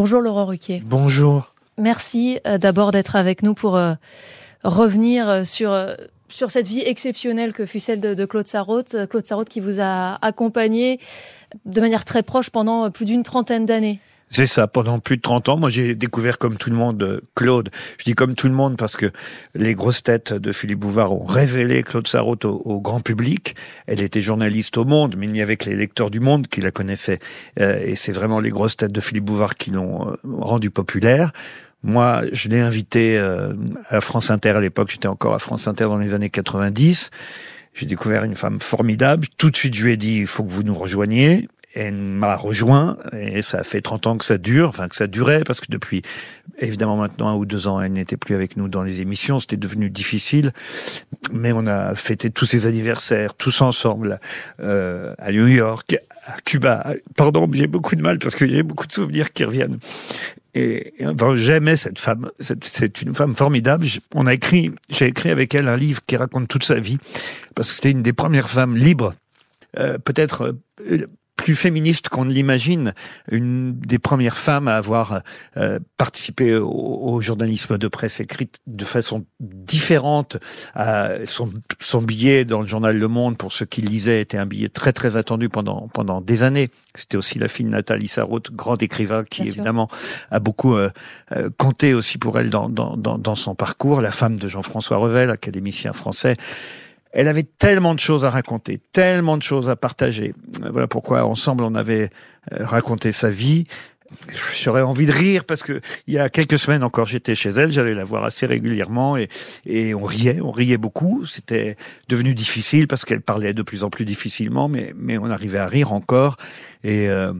Bonjour Laurent Ruquier. Bonjour. Merci euh, d'abord d'être avec nous pour euh, revenir euh, sur sur cette vie exceptionnelle que fut celle de, Claude Sarraute. Claude Sarraute qui vous a accompagné de manière très proche pendant plus d'une trentaine d'années. C'est ça, pendant plus de 30 ans. Moi, j'ai découvert comme tout le monde Claude. Je dis comme tout le monde parce que les grosses têtes de Philippe Bouvard ont révélé Claude Sarraute au, grand public. Elle était journaliste au Monde, mais il n'y avait que les lecteurs du Monde qui la connaissaient. et c'est vraiment les grosses têtes de Philippe Bouvard qui l'ont rendu populaire. Moi, je l'ai invité euh, à France Inter à l'époque, j'étais encore à France Inter dans les années 90. J'ai découvert une femme formidable. Tout de suite, je lui ai dit, il faut que vous nous rejoigniez. Elle m'a rejoint et ça fait 30 ans que ça dure, enfin que ça durait parce que depuis évidemment maintenant un ou deux ans elle n'était plus avec nous dans les émissions, c'était devenu difficile, mais on a fêté tous ses anniversaires tous ensemble euh, à New York, à Cuba. Pardon, j'ai beaucoup de mal parce que j'ai beaucoup de souvenirs qui reviennent. Et, j'aimais cette femme. C'est une femme formidable. On a écrit, j'ai écrit avec elle un livre qui raconte toute sa vie parce que c'était une des premières femmes libres, euh, peut-être euh, plus féministe qu'on ne l'imagine, une des premières femmes à avoir euh, participé au, journalisme de presse écrite de façon différente. son, son billet dans le journal Le Monde, pour ceux qui lisaient, était un billet très très attendu pendant pendant des années. C'était aussi la fille de Nathalie Sarraute, grand écrivain, qui évidemment a beaucoup euh, euh, compté aussi pour elle dans, dans, dans, dans son parcours. La femme de Jean-François Revel, académicien français. Elle avait tellement de choses à raconter, tellement de choses à partager. Voilà pourquoi ensemble on avait euh, raconté sa vie. J'aurais envie de rire parce que il y a quelques semaines encore, j'étais chez elle, j'allais la voir assez régulièrement et, et on riait, on riait beaucoup. C'était devenu difficile parce qu'elle parlait de plus en plus difficilement, mais mais on arrivait à rire encore et euh,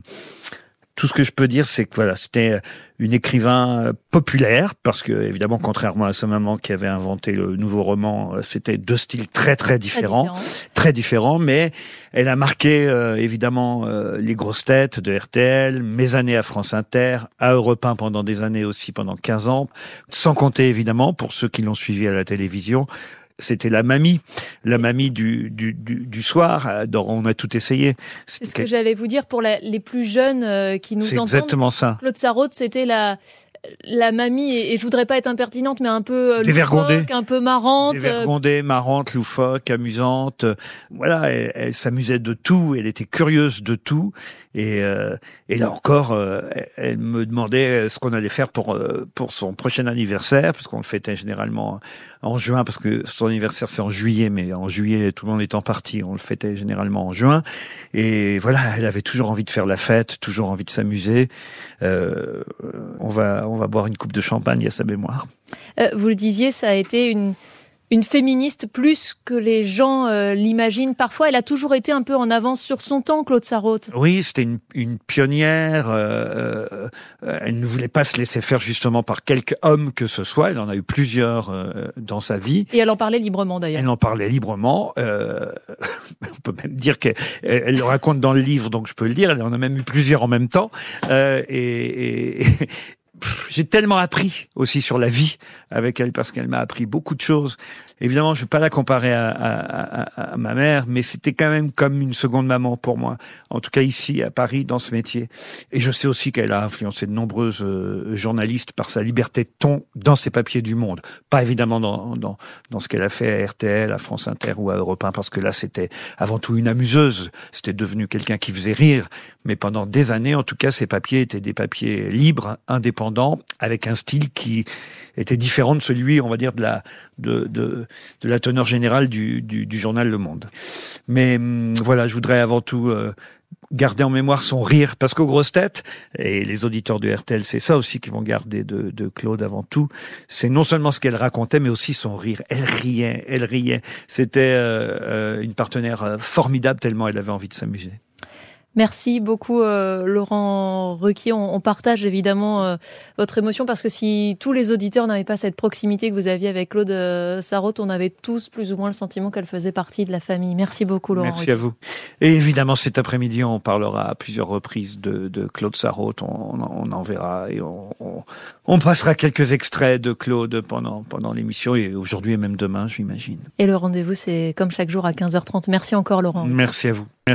tout ce que je peux dire, c'est que voilà, c'était une écrivain euh, populaire parce que évidemment, contrairement à sa maman qui avait inventé le nouveau roman, euh, c'était deux styles très très différents, très différents. mais elle a marqué euh, évidemment les grosses têtes de RTL, mes années à France Inter, à Europe 1 pendant des années aussi, pendant 15 ans, sans compter évidemment pour ceux qui l'ont suivi à la télévision, c'était la mamie, la mamie du, du, du, soir. Euh, dont on a tout essayé. C'est ce que j'allais vous dire pour les plus jeunes euh, qui nous entendent. C'est exactement ça. Claude Sarraute, c'était la la mamie, et, je voudrais pas être impertinente, mais un peu euh, loufoque, un peu marrante. Dévergondée, marrante, loufoque, amusante. Voilà, elle, s'amusait de tout, elle était curieuse de tout. Et, euh, et là encore, euh, elle me demandait ce qu'on allait faire pour euh, pour son prochain anniversaire, parce qu'on le fêtait généralement en juin, parce que son anniversaire c'est en juillet, mais en juillet tout le monde étant parti, on le fêtait généralement en juin. Et voilà, elle avait toujours envie de faire la fête, toujours envie de s'amuser. on va on va boire une coupe de champagne à sa mémoire. vous le disiez, ça a été une une féministe plus que les gens euh, l'imaginent parfois. Elle a toujours été un peu en avance sur son temps, Claude Sarraute. Oui, c'était une, une, pionnière. Euh, euh, elle ne voulait pas se laisser faire justement par quelque homme que ce soit. Elle en a eu plusieurs dans sa vie. Et elle en parlait librement d'ailleurs. Elle en parlait librement. on peut même dire qu'elle elle le raconte dans le livre, donc je peux le dire. Elle en a même eu plusieurs en même temps. et, et, j'ai tellement appris aussi sur la vie avec elle parce qu'elle m'a appris beaucoup de choses. Évidemment, je vais pas la comparer à, ma mère, mais c'était quand même comme une seconde maman pour moi. En tout cas ici à Paris dans ce métier. Et je sais aussi qu'elle a influencé de nombreuses euh, journalistes par sa liberté de ton dans ses papiers du Monde. Pas évidemment dans, dans ce qu'elle a fait à RTL, à France Inter ou à Europe 1 parce que là c'était avant tout une amuseuse. C'était devenu quelqu'un qui faisait rire. Mais pendant des années, en tout cas, ses papiers étaient des papiers libres, indépendants, avec un style qui était différent de celui, on va dire, de la, de, la teneur générale du, journal Le Monde. Mais hum, voilà, je voudrais avant tout euh, garder en mémoire son rire, parce qu'aux grosses têtes, et les auditeurs de RTL, c'est ça aussi qu'ils vont garder de, de Claude avant tout, c'est non seulement ce qu'elle racontait, mais aussi son rire. Elle riait, elle riait. C'était euh, euh une partenaire formidable tellement elle avait envie de s'amuser. Merci beaucoup euh, Laurent Ruquier. On, partage évidemment euh, votre émotion parce que si tous les auditeurs n'avaient pas cette proximité que vous aviez avec Claude euh, Sarraute, on avait tous plus ou moins le sentiment qu'elle faisait partie de la famille. Merci beaucoup Laurent. Merci à vous. Et évidemment cet après-midi on parlera à plusieurs reprises de, Claude Sarraute. On, en verra et on, on, passera quelques extraits de Claude pendant, pendant l'émission et aujourd'hui et même demain j'imagine. Et le rendez-vous c'est comme chaque jour à 15h30. Merci encore Laurent. Merci à vous.